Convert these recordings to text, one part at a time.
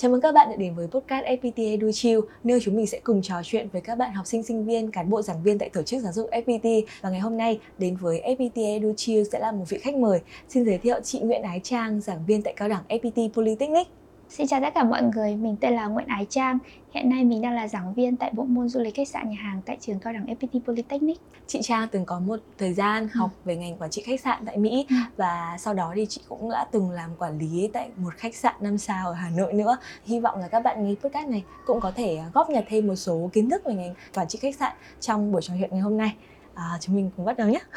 Chào mừng các bạn đã đến với podcast FPT Edu Chill, nơi chúng mình sẽ cùng trò chuyện với các bạn học sinh, sinh viên, cán bộ giảng viên tại tổ chức giáo dục FPT. Và ngày hôm nay đến với FPT Edu Chill sẽ là một vị khách mời. Xin giới thiệu chị Nguyễn Ái Trang, giảng viên tại cao đẳng FPT Polytechnic. Xin chào tất cả mọi người, mình tên là Nguyễn Ái Trang. Hiện nay mình đang là giảng viên tại bộ môn du lịch khách sạn nhà hàng tại trường cao đẳng FPT Polytechnic. Chị Trang từng có một thời gian ừ. học về ngành quản trị khách sạn tại Mỹ ừ. và sau đó thì chị cũng đã từng làm quản lý tại một khách sạn 5 sao ở Hà Nội nữa. Hy vọng là các bạn nghe podcast này cũng có thể góp nhặt thêm một số kiến thức về ngành quản trị khách sạn trong buổi trò chuyện ngày hôm nay. À, chúng mình cùng bắt đầu nhé.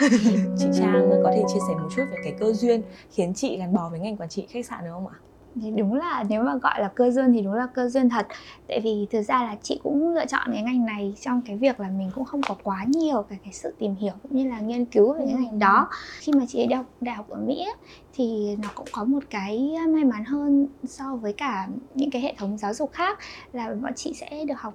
chị Trang có thể chia sẻ một chút về cái cơ duyên khiến chị gắn bó với ngành quản trị khách sạn được không ạ? Thì đúng là nếu mà gọi là cơ duyên thì đúng là cơ duyên thật. Tại vì thực ra là chị cũng lựa chọn cái ngành này trong cái việc là mình cũng không có quá nhiều cái, cái sự tìm hiểu cũng như là nghiên cứu về cái ngành đó. Khi mà chị đi học đại học ở mỹ thì nó cũng có một cái may mắn hơn so với cả những cái hệ thống giáo dục khác là bọn chị sẽ được học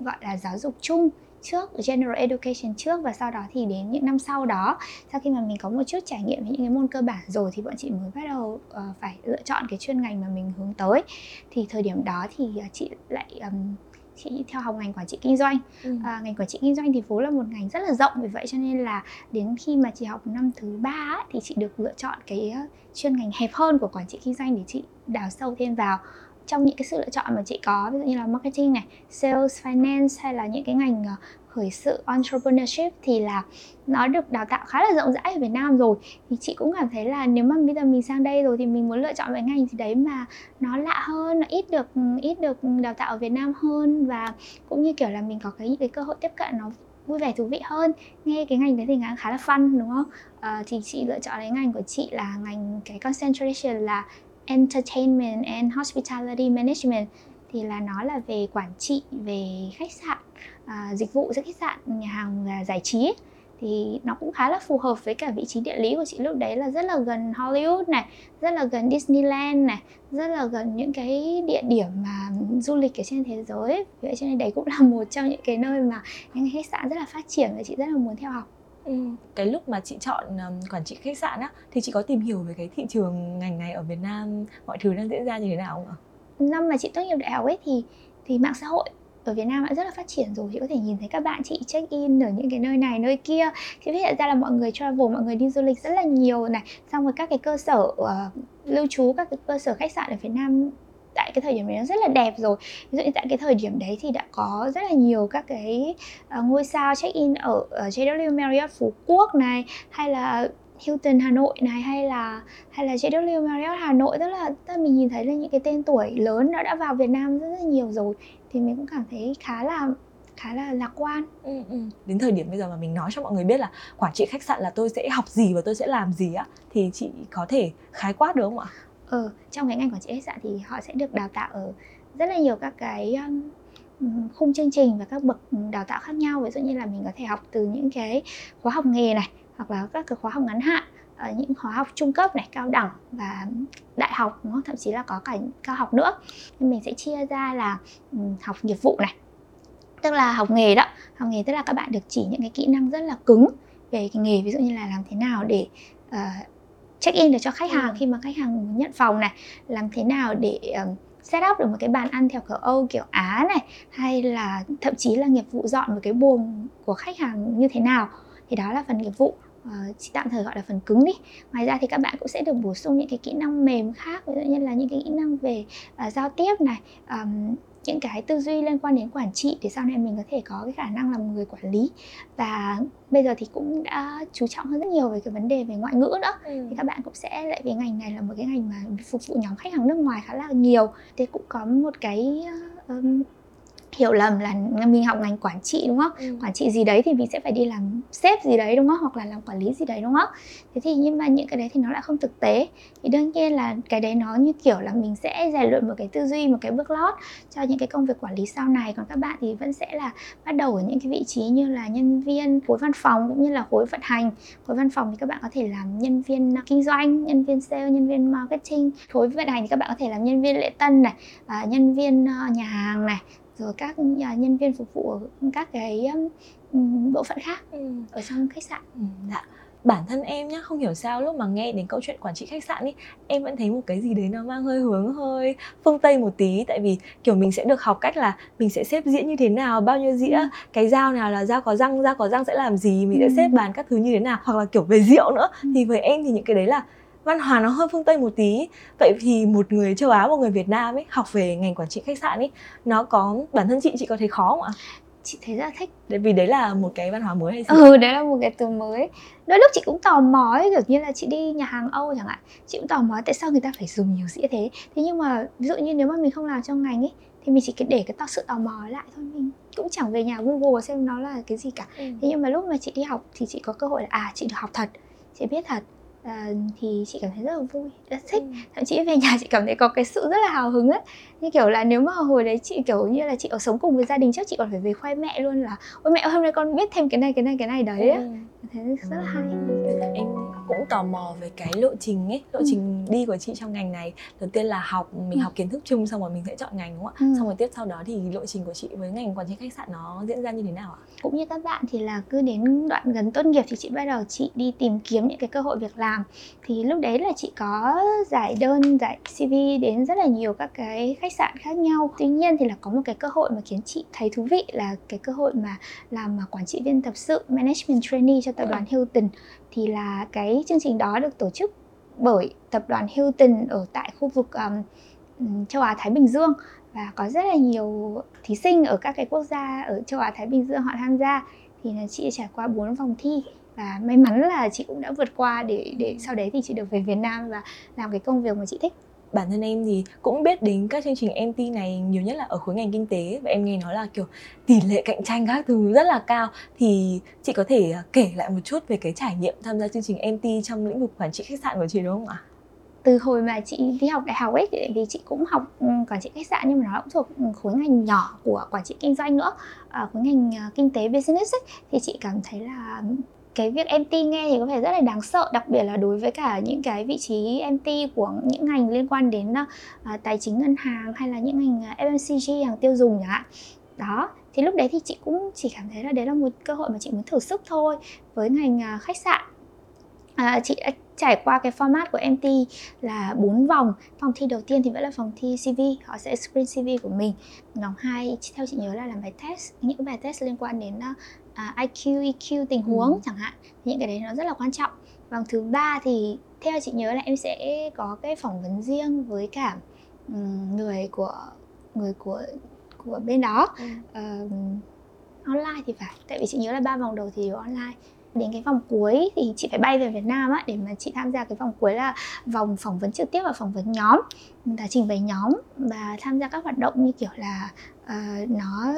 gọi là giáo dục chung trước general education trước và sau đó thì đến những năm sau đó. Sau khi mà mình có một chút trải nghiệm với những cái môn cơ bản rồi thì bọn chị mới bắt đầu uh, phải lựa chọn cái chuyên ngành mà mình hướng tới. Thì thời điểm đó thì uh, chị lại um, chị theo học ngành quản trị kinh doanh. Ừ. à, ngành quản trị kinh doanh thì vốn là một ngành rất là rộng vì vậy cho nên là đến khi mà chị học năm thứ ba thì chị được lựa chọn cái chuyên ngành hẹp hơn của quản trị kinh doanh để chị đào sâu thêm vào trong những cái sự lựa chọn mà chị có ví dụ như là marketing này, sales, finance hay là những cái ngành ờ, khởi sự entrepreneurship thì là nó được đào tạo khá là rộng rãi ở Việt Nam rồi. Thì chị cũng cảm thấy là nếu mà bây giờ mình sang đây rồi thì mình muốn lựa chọn cái ngành gì đấy mà nó lạ hơn nó ít được ừ, ít được đào tạo ở Việt Nam hơn và cũng như kiểu là mình có cái những cái cơ hội tiếp cận nó vui vẻ thú vị hơn. Nghe cái ngành đấy thì khá là fun đúng không? À, thì chị lựa chọn cái ngành của chị là ngành cái concentration là Entertainment and Hospitality Management thì là nó là về quản trị về khách sạn à, dịch vụ giữa khách sạn nhà hàng và giải trí thì nó cũng khá là phù hợp với cả vị trí địa lý của chị lúc đấy là rất là gần Hollywood này, rất là gần Disneyland này, rất là gần những cái địa điểm mà du lịch ở trên thế giới. Vậy cho nên đấy cũng là một trong những cái nơi mà những khách sạn rất là phát triển và chị rất là muốn theo học. Ừ. cái lúc mà chị chọn um, quản trị khách sạn á thì chị có tìm hiểu về cái thị trường ngành này ở Việt Nam mọi thứ đang diễn ra như thế nào không ạ? Năm mà chị tốt nghiệp đại học ấy thì thì mạng xã hội ở Việt Nam đã rất là phát triển rồi chị có thể nhìn thấy các bạn chị check in ở những cái nơi này nơi kia chị phát hiện ra là mọi người travel mọi người đi du lịch rất là nhiều này xong rồi các cái cơ sở uh, lưu trú các cái cơ sở khách sạn ở Việt Nam tại cái thời điểm đấy nó rất là đẹp rồi. Ví dụ như tại cái thời điểm đấy thì đã có rất là nhiều các cái uh, ngôi sao check in ở, ở JW Marriott Phú Quốc này hay là Hilton Hà Nội này hay là hay là JW Marriott Hà Nội. Tức là tức là mình nhìn thấy là những cái tên tuổi lớn nó đã vào Việt Nam rất là nhiều rồi thì mình cũng cảm thấy khá là khá là lạc quan. Ừ, ừ. đến thời điểm bây giờ mà mình nói cho mọi người biết là quản trị khách sạn là tôi sẽ học gì và tôi sẽ làm gì á thì chị có thể khái quát được không ạ? Ừ, trong cái ngành quản trị khách sạn thì họ sẽ được đào tạo ở rất là nhiều các cái um, khung chương trình và các bậc đào tạo khác nhau. Ví dụ như là mình có thể học từ những cái khóa học nghề này hoặc là các cái khóa học ngắn hạn ở những khóa học trung cấp này cao đẳng và đại học nó thậm chí là có cả cao học nữa. Nên mình sẽ chia ra là um, học nghiệp vụ này tức là học nghề đó. Học nghề tức là các bạn được chỉ những cái kỹ năng rất là cứng về cái nghề ví dụ như là làm thế nào để uh, check in được cho khách hàng ừ. khi mà khách hàng nhận phòng này. Làm thế nào để um, set up được một cái bàn ăn theo kiểu Âu kiểu Á này hay là thậm chí là nghiệp vụ dọn một cái buồng của khách hàng như thế nào. Thì đó là phần nghiệp vụ. Uh, chỉ tạm thời gọi là phần cứng đi. Ngoài ra thì các bạn cũng sẽ được bổ sung những cái kỹ năng mềm khác ví dụ như là những cái kỹ năng về uh, giao tiếp này um, những cái tư duy liên quan đến quản trị để sau này mình có thể có cái khả năng làm người quản lý. Và bây giờ thì cũng đã chú trọng hơn rất nhiều về cái vấn đề về ngoại ngữ nữa. Ừ. thì các bạn cũng sẽ lại về ngành này là một cái ngành mà phục vụ nhóm khách hàng nước ngoài khá là nhiều. Thì cũng có một cái um, hiểu lầm là mình học ngành quản trị đúng không? Ừ. quản trị gì đấy thì mình sẽ phải đi làm sếp gì đấy đúng không? Hoặc là làm quản lý gì đấy đúng không? Thế thì nhưng mà những cái đấy thì nó lại không thực tế. Thì đương nhiên là cái đấy nó như kiểu là mình sẽ rèn luyện một cái tư duy một cái bước lót cho những cái công việc quản lý sau này. Còn các bạn thì vẫn sẽ là bắt đầu ở những cái vị trí như là nhân viên khối văn phòng cũng như là khối vận hành. Khối văn phòng thì các bạn có thể làm nhân viên kinh doanh nhân viên sale nhân viên marketing. Khối vận hành thì các bạn có thể làm nhân viên lễ tân này à, nhân viên ờ, nhà hàng này rồi các nhân viên phục vụ ở các cái bộ phận khác ừ. ở trong khách sạn ừ, dạ bản thân em nhá không hiểu sao lúc mà nghe đến câu chuyện quản trị khách sạn ý em vẫn thấy một cái gì đấy nó mang hơi hướng hơi phương tây một tí tại vì kiểu mình sẽ được học cách là mình sẽ xếp diễn như thế nào bao nhiêu dĩa ừ. cái dao nào là dao có răng dao có răng sẽ làm gì mình ừ. sẽ xếp bàn các thứ như thế nào hoặc là kiểu về rượu nữa ừ. thì với em thì những cái đấy là văn hóa nó hơi phương tây một tí. Vậy thì một người châu á một người việt nam ấy học về ngành quản trị khách sạn ấy nó có bản thân chị chị có thấy khó không ạ? Chị thấy rất là thích. Tại vì đấy là một cái văn hóa mới hay sao? Ừ, đấy là một cái từ mới. Đôi lúc chị cũng tò mò ấy, kiểu như là chị đi nhà hàng Âu chẳng hạn. Chị cũng tò mò tại sao người ta phải dùng nhiều dĩa thế. Thế nhưng mà ví dụ như nếu mà mình không làm trong ngành ấy Thì mình chỉ để cái sự tò mò lại thôi. Mình cũng chẳng về nhà Google xem nó là cái gì cả. Ừ. Thế nhưng mà lúc mà chị đi học thì chị có cơ hội là À, chị được học thật, chị biết thật uh, thì chị cảm thấy rất là vui. Rất thích. Ừ. thậm chí về nhà chị cảm thấy có cái sự rất là hào hứng ấy như kiểu là nếu mà hồi đấy chị kiểu như là chị ở sống cùng với gia đình chắc chị còn phải về khoe mẹ luôn là ôi mẹ hôm nay con biết thêm cái này cái này cái này đấy ừ. thế rất là hay em cũng tò mò về cái lộ trình ấy lộ ừ. trình đi của chị trong ngành này đầu tiên là học mình ừ. học kiến thức chung xong rồi mình sẽ chọn ngành đúng không ạ ừ. xong rồi tiếp sau đó thì lộ trình của chị với ngành quản trị khách sạn nó diễn ra như thế nào ạ cũng như các bạn thì là cứ đến đoạn gần tốt nghiệp thì chị bắt đầu chị đi tìm kiếm những cái cơ hội việc làm thì lúc đấy là chị có giải đơn giải cv đến rất là nhiều các cái khách sạn khác nhau. Tuy nhiên thì là có một cái cơ hội mà khiến chị thấy thú vị là cái cơ hội mà làm quản trị viên tập sự management trainee cho tập đoàn Hilton. Thì là cái chương trình đó được tổ chức bởi tập đoàn Hilton ở tại khu vực um, châu Á Thái Bình Dương. Và có rất là nhiều thí sinh ở các cái quốc gia ở châu Á Thái Bình Dương họ tham gia. Thì là chị trải qua 4 vòng thi và may mắn là chị cũng đã vượt qua để để sau đấy thì chị được về Việt Nam và làm cái công việc mà chị thích bản thân em thì cũng biết đến các chương trình MT này nhiều nhất là ở khối ngành kinh tế. Và em nghe nói là kiểu tỷ lệ cạnh tranh các thứ rất là cao. Thì chị có thể à, kể lại một chút về cái trải nghiệm tham gia chương trình MT trong lĩnh vực quản trị khách sạn của chị đúng không ạ? từ hồi mà chị đi học đại học ấy thì chị cũng học ừ, quản trị khách sạn nhưng mà nó cũng thuộc khối ngành nhỏ của quản trị kinh doanh nữa. À, khối ngành à, kinh tế business ấy, thì chị cảm thấy là cái việc MT nghe thì có vẻ rất là đáng sợ đặc biệt là đối với cả những cái vị trí MT của những ngành liên quan đến uh, tài chính ngân hàng hay là những ngành à, uh, FMCG hàng tiêu dùng chẳng hạn. Đó thì lúc đấy thì chị cũng chỉ cảm thấy là đấy là một cơ hội mà chị muốn thử sức thôi với ngành uh, khách sạn. À, chị đã trải qua cái format của MT là bốn vòng. Phòng thi đầu tiên thì vẫn là phòng thi CV họ sẽ screen CV của mình. Vòng hai theo chị nhớ là làm bài test những bài test liên quan đến uh, IQ EQ tình huống ừ. chẳng hạn. Những cái đấy nó rất là quan trọng. Vòng thứ ba thì theo chị nhớ là em sẽ có cái phỏng vấn riêng với cả um, người của người của của bên đó. Ừ. uh, online thì phải. Tại vì chị nhớ là ba vòng đầu thì đều online đến cái vòng cuối thì chị phải bay về Việt Nam á để mà chị tham gia cái vòng cuối là vòng phỏng vấn trực tiếp và phỏng vấn nhóm là trình bày nhóm và tham gia các hoạt động như kiểu là uh, nó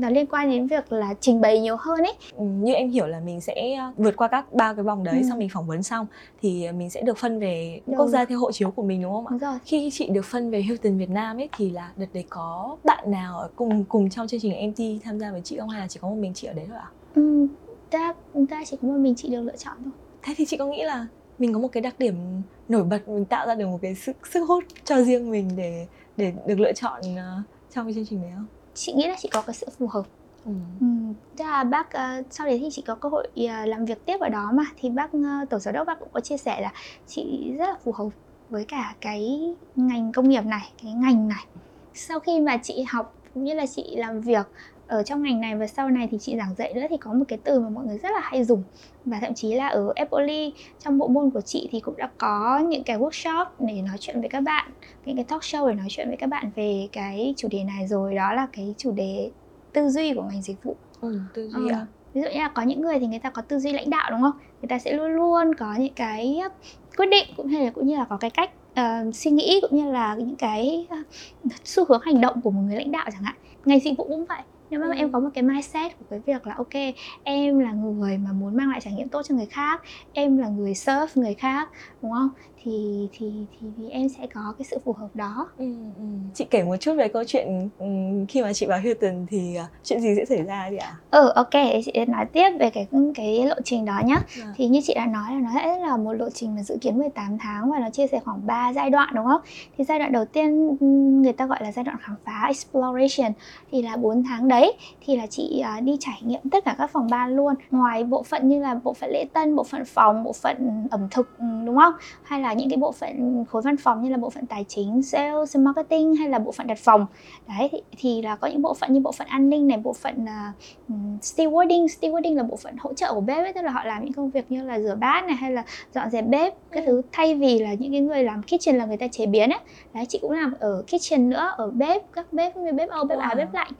nó liên quan đến việc là trình bày nhiều hơn ấy ừ, như em hiểu là mình sẽ ờ, vượt qua các ba cái vòng đấy ừ. xong mình phỏng vấn xong thì mình sẽ được phân về đúng. quốc gia theo hộ chiếu của mình đúng không ạ? Đúng rồi. Khi chị được phân về Hilton Việt Nam ấy thì là đợt đấy có bạn nào ở cùng cùng trong chương trình MT tham gia với chị không hay là chỉ có một mình chị ở đấy thôi ạ? Ừ, ta ta chỉ có một mình chị được lựa chọn thôi. Thế thì chị có nghĩ là mình có một cái đặc điểm nổi bật mình tạo ra được một cái sức sức hút cho riêng mình để để được lựa chọn uh, trong cái chương trình này không? Chị nghĩ là chị có cái sự phù hợp. Ừ. Ừ, tức là bác uh, sau đấy thì chị có cơ hội uh, làm việc tiếp ở đó mà. Thì bác uh, tổ giám đốc bác cũng có chia sẻ là chị rất là phù hợp với cả cái ngành công nghiệp này cái ngành này. Sau khi mà chị học cũng như là chị làm việc ở trong ngành này và sau này thì chị giảng dạy nữa thì có một cái từ mà mọi người rất là hay dùng. Và thậm chí là ở Epoli trong bộ môn của chị thì cũng đã có những cái workshop để nói chuyện với các bạn những cái talk show để nói chuyện với các bạn về cái chủ đề này rồi đó là cái chủ đề tư duy của ngành dịch vụ. Ừ, tư duy ừ. à ví dụ như là có những người thì người ta có tư duy lãnh đạo đúng không? Người ta sẽ luôn luôn có những cái quyết định cũng như là cũng như là có cái cách uh, suy nghĩ cũng như là những cái uh, xu hướng hành động của một người lãnh đạo chẳng hạn. Ngành dịch vụ cũng vậy nếu mà ừ. em có một cái mindset của cái việc là ok em là người mà mang lại trải nghiệm tốt cho người khác em là người serve người khác đúng không thì thì thì, thì em sẽ có cái sự phù hợp đó ừ, ừ. chị kể một chút về câu chuyện ừ, khi mà chị vào Hilton thì uh, chuyện gì sẽ xảy ra chị ạ? Ừ ok, chị nói tiếp về cái cái lộ trình đó nhé. À. Thì như chị đã nói là nó sẽ là một lộ trình mà dự kiến 18 tháng và nó chia sẻ khoảng 3 giai đoạn đúng không? Thì giai đoạn đầu tiên người ta gọi là giai đoạn khám phá exploration thì là 4 tháng đấy thì là chị uh, đi trải nghiệm tất cả các phòng ban luôn. Ngoài bộ phận như là bộ phận lễ tân, bộ phận phòng, bộ phận ẩm thực đúng không? Hay là những cái bộ phận khối văn phòng như là bộ phận tài chính, sales, marketing hay là bộ phận đặt phòng. Đấy thì, thì là có những bộ phận như bộ phận an ninh này bộ phận uh, stewarding. Stewarding là bộ phận hỗ trợ của bếp ấy tức là họ làm những công việc như là rửa bát này hay là dọn dẹp bếp các thứ. Thay vì là những cái người làm kitchen là người ta chế biến ấy. Đấy chị cũng làm ở kitchen nữa ở bếp các bếp như bếp âu bếp wow. áo bếp lạnh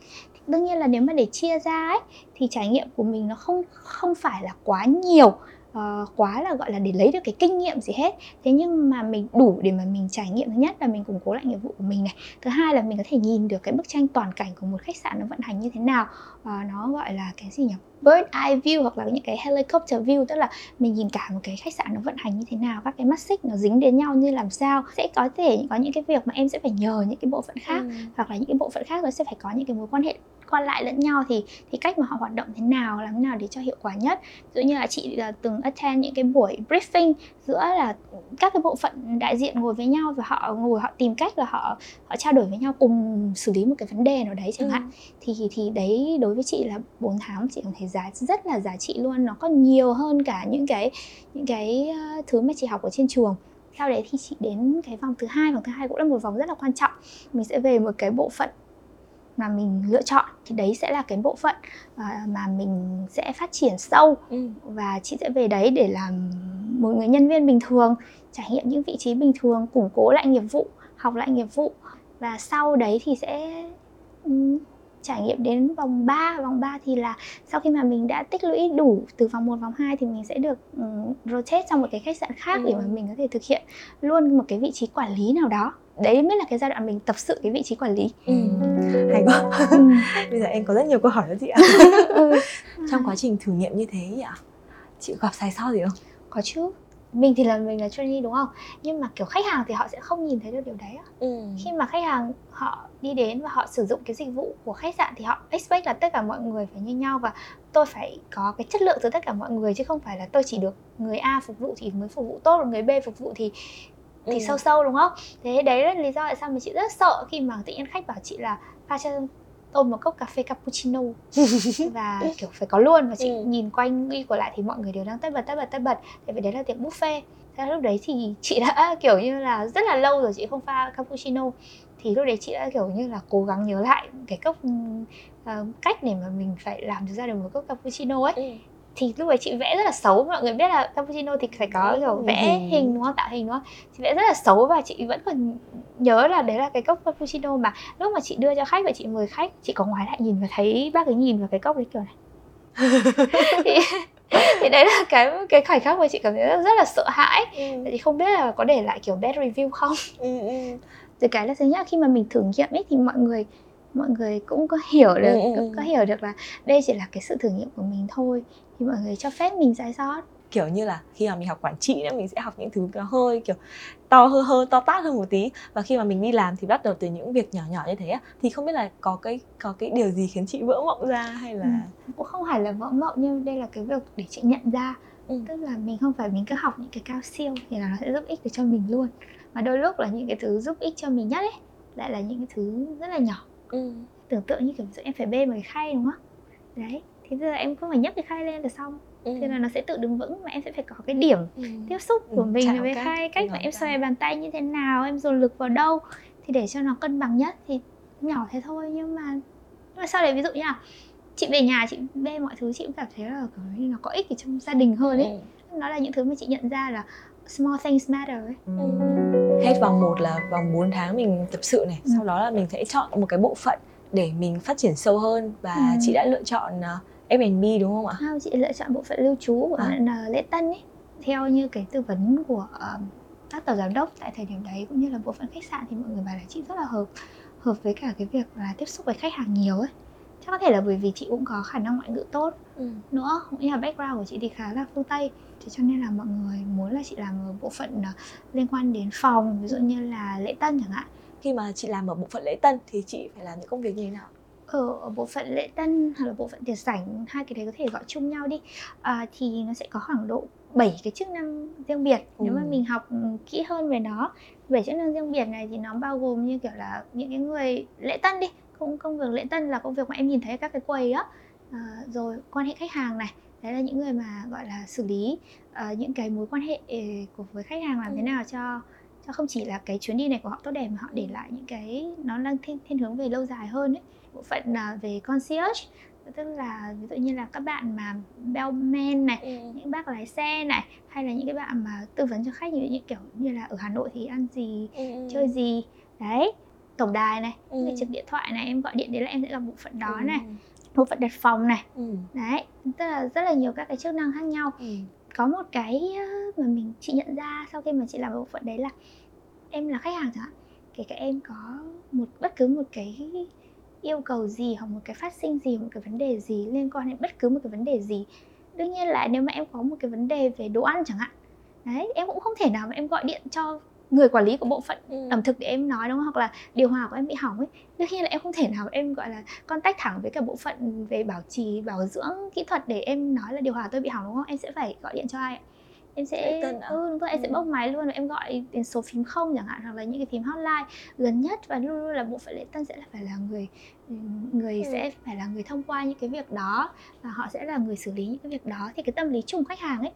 đương nhiên là nếu mà để chia ra ấy thì trải nghiệm của mình nó không không phải là quá nhiều uh, quá là gọi là để lấy được cái kinh nghiệm gì hết. Thế nhưng mà mình đủ để mà mình trải nghiệm. Thứ nhất là mình củng cố lại nghiệp vụ của mình này. Thứ hai là mình có thể nhìn được cái bức tranh toàn cảnh của một khách sạn nó vận hành như thế nào. Và nó gọi là cái gì nhỉ? Bird eye view hoặc là những cái helicopter view tức là mình nhìn cả một cái khách sạn nó vận hành như thế nào các cái mắt xích nó dính đến nhau như làm sao. Sẽ có thể có những cái việc mà em sẽ phải nhờ những cái bộ phận khác ừ. hoặc là những cái bộ phận khác nó sẽ phải có những cái mối quan hệ qua lại lẫn nhau thì thì cách mà họ hoạt động thế nào làm thế nào để cho hiệu quả nhất. Ví dụ như là chị là từng attend những cái buổi briefing giữa là các cái bộ phận đại diện ngồi với nhau và họ ngồi họ tìm cách là họ họ trao đổi với nhau cùng xử lý một cái vấn đề nào đấy chẳng ừ. hạn. Thì thì đấy đối với chị là 4 tháng chị cảm thấy giá rất là giá trị luôn. Nó còn nhiều hơn cả những cái những cái ờ, thứ mà chị học ở trên trường. Sau đấy thì chị đến cái vòng thứ hai vòng thứ hai cũng là một vòng rất là quan trọng. Mình sẽ về một cái bộ phận mà mình lựa chọn thì đấy sẽ là cái bộ phận uh, mà mình sẽ phát triển sâu ừ. và chị sẽ về đấy để làm một người nhân viên bình thường trải nghiệm những vị trí bình thường củng cố lại nghiệp vụ học lại nghiệp vụ và sau đấy thì sẽ um, trải nghiệm đến vòng 3 vòng 3 thì là sau khi mà mình đã tích lũy đủ từ vòng 1 vòng 2 thì mình sẽ được um, rotate sang một cái khách sạn khác ừ. để mà mình có thể thực hiện luôn một cái vị trí quản lý nào đó đấy mới là cái giai đoạn mình tập sự cái vị trí quản lý. Ừ. hay quá. Ừ. bây giờ em có rất nhiều câu hỏi đó chị ạ. Ừ. trong quá trình thử nghiệm như thế nhỉ? Chị gặp sai sót gì không? Có chứ. Mình thì là mình là trainee đúng không? Nhưng mà kiểu khách hàng thì họ sẽ không nhìn thấy được điều đấy ừ. khi mà khách hàng họ đi đến và họ sử dụng cái dịch vụ của khách sạn thì họ expect là tất cả mọi người phải như nhau và tôi phải có cái chất lượng từ tất cả mọi người chứ không phải là tôi chỉ được người A phục vụ thì mới phục vụ tốt và người B phục vụ thì thì ừ. sâu sâu đúng không? Thế đấy là lý do tại sao mà chị rất sợ khi mà tự nhiên khách bảo chị là pha cho tôi một cốc cà phê cappuccino. Và kiểu phải có luôn và chị ừ. nhìn quanh y của lại thì mọi người đều đang tất bật tất bật tất bật. Tại vì đấy là tiệc buffet. Thế lúc đấy thì chị đã kiểu như là rất là lâu rồi chị không pha cappuccino. Thì lúc đấy chị đã kiểu như là cố gắng nhớ lại cái cốc uh, cách để mà mình phải làm được ra được một cốc cappuccino ấy. Ừ thì lúc ấy chị vẽ rất là xấu. Mọi người biết là cappuccino thì phải có kiểu vẽ hình đúng không? Tạo hình đúng không? Chị vẽ rất là xấu và chị vẫn còn nhớ là đấy là cái cốc cappuccino mà lúc mà chị đưa cho khách và chị mời khách chị có ngoái lại nhìn và thấy bác ấy nhìn vào cái cốc đấy kiểu này. Thì, thì đấy là cái cái khoảnh khắc mà chị cảm thấy rất, rất là sợ hãi. Ừ. thì không biết là có để lại kiểu bad review không? Ừ, ừ. từ cái là thứ nhất khi mà mình thử nghiệm ấy thì mọi người mọi người cũng có hiểu được ừ, ừ, cũng có hiểu được là đây chỉ là cái sự thử nghiệm của mình thôi. Thì mọi người cho phép mình sai sót. Kiểu như là khi mà mình học quản trị nữa mình sẽ học những thứ nó hơi kiểu to hơn hơn to tát hơn một tí. Và khi mà mình đi làm thì bắt đầu từ những việc nhỏ nhỏ như thế thì không biết là có cái có cái điều gì khiến chị vỡ mộng ra hay là ừ, cũng không phải là vỡ mộng nhưng đây là cái việc để chị nhận ra. Ừ. tức là mình không phải mình cứ học những cái cao siêu thì là nó sẽ giúp ích được cho mình luôn. Mà đôi lúc là những cái thứ giúp ích cho mình nhất ấy lại là những cái thứ rất là nhỏ ừ. tưởng tượng như kiểu em phải bê một cái khay đúng không đấy thì bây giờ em không phải nhấc cái khay lên là xong ừ. thế là nó sẽ tự đứng vững mà em sẽ phải có cái điểm ừ. tiếp xúc của ừ, mình với khay cách mà em xoay bàn tay như thế nào em dồn lực vào đâu thì để cho nó cân bằng nhất thì nhỏ thế thôi nhưng mà nhưng mà sau đấy ví dụ như là chị về nhà chị bê mọi thứ chị cũng cảm thấy là nó có ích ở trong gia đình hơn ấy ừ. nó là những thứ mà chị nhận ra là small things matter ấy. Ừ. Hết vòng 1 là vòng 4 tháng mình tập sự này, ừ. sau đó là mình sẽ chọn một cái bộ phận để mình phát triển sâu hơn và ừ. chị đã lựa chọn uh, F&B đúng không ạ? Không, chị lựa chọn bộ phận lưu trú của à. lễ tân ấy theo như cái tư vấn của uh, các tổ giám đốc tại thời điểm đấy cũng như là bộ phận khách sạn thì mọi người bảo là chị rất là hợp hợp với cả cái việc là tiếp xúc với khách hàng nhiều ấy chắc có thể là bởi vì chị cũng có khả năng ngoại ngữ tốt ừ. nữa cũng như là background của chị thì khá là phương tây thế cho nên là mọi người muốn là chị làm ở bộ phận uh, liên quan đến phòng ví dụ như là lễ tân chẳng hạn. Khi mà chị làm ở bộ phận lễ tân thì chị phải làm những công việc như thế nào? Ở, ở bộ phận lễ tân hoặc là bộ phận tiền sảnh hai cái đấy có thể gọi chung nhau đi. À, thì nó sẽ có khoảng độ 7 cái chức năng riêng biệt. Ừ. nếu mà mình học kỹ hơn về nó về chức năng riêng biệt này thì nó bao gồm như kiểu là những cái người lễ tân đi. Công công việc lễ tân là công việc mà em nhìn thấy ở các cái quầy á. À, rồi quan hệ khách hàng này đấy là những người mà gọi là xử lý uh, những cái mối quan hệ ờ, của với khách hàng làm ừ. thế nào cho cho không chỉ là cái chuyến đi này của họ tốt đẹp mà họ để lại những cái nó đang thiên, thiên hướng về lâu dài hơn ấy bộ phận uh, về concierge tức là ví dụ như là các bạn mà bellman này ừ. những bác lái xe này hay là những cái bạn mà tư vấn cho khách như, như kiểu như là ở hà nội thì ăn gì ừ. chơi gì đấy tổng đài này ừ. người trực điện thoại này em gọi điện đến là em sẽ gặp bộ phận đó ừ. này bộ phận đặt phòng này ừ. đấy tức là rất là nhiều các cái chức năng khác nhau ừ. có một cái mà mình chị nhận ra sau khi mà chị làm bộ phận đấy là em là khách hàng chẳng hạn kể cả em có một bất cứ một cái yêu cầu gì hoặc một cái phát sinh gì một cái vấn đề gì liên quan đến bất cứ một cái vấn đề gì đương nhiên là nếu mà em có một cái vấn đề về đồ ăn chẳng hạn đấy em cũng không thể nào mà em gọi điện cho người quản lý của bộ phận ừ. ẩm thực để em nói đúng không hoặc là điều hòa của em bị hỏng ấy đương nhiên là em không thể nào em gọi là contact thẳng với cả bộ phận về bảo trì bảo dưỡng kỹ thuật để em nói là điều hòa tôi bị hỏng đúng không em sẽ phải gọi điện cho ai em sẽ ừ đúng rồi em ừ. sẽ bốc máy luôn và em gọi đến số phím không chẳng hạn hoặc là những cái phím hotline gần nhất và luôn luôn là bộ phận lễ tân sẽ là phải là người người ừ. sẽ phải là người thông qua những cái việc đó và họ sẽ là người xử lý những cái việc đó thì cái tâm lý chung khách hàng ấy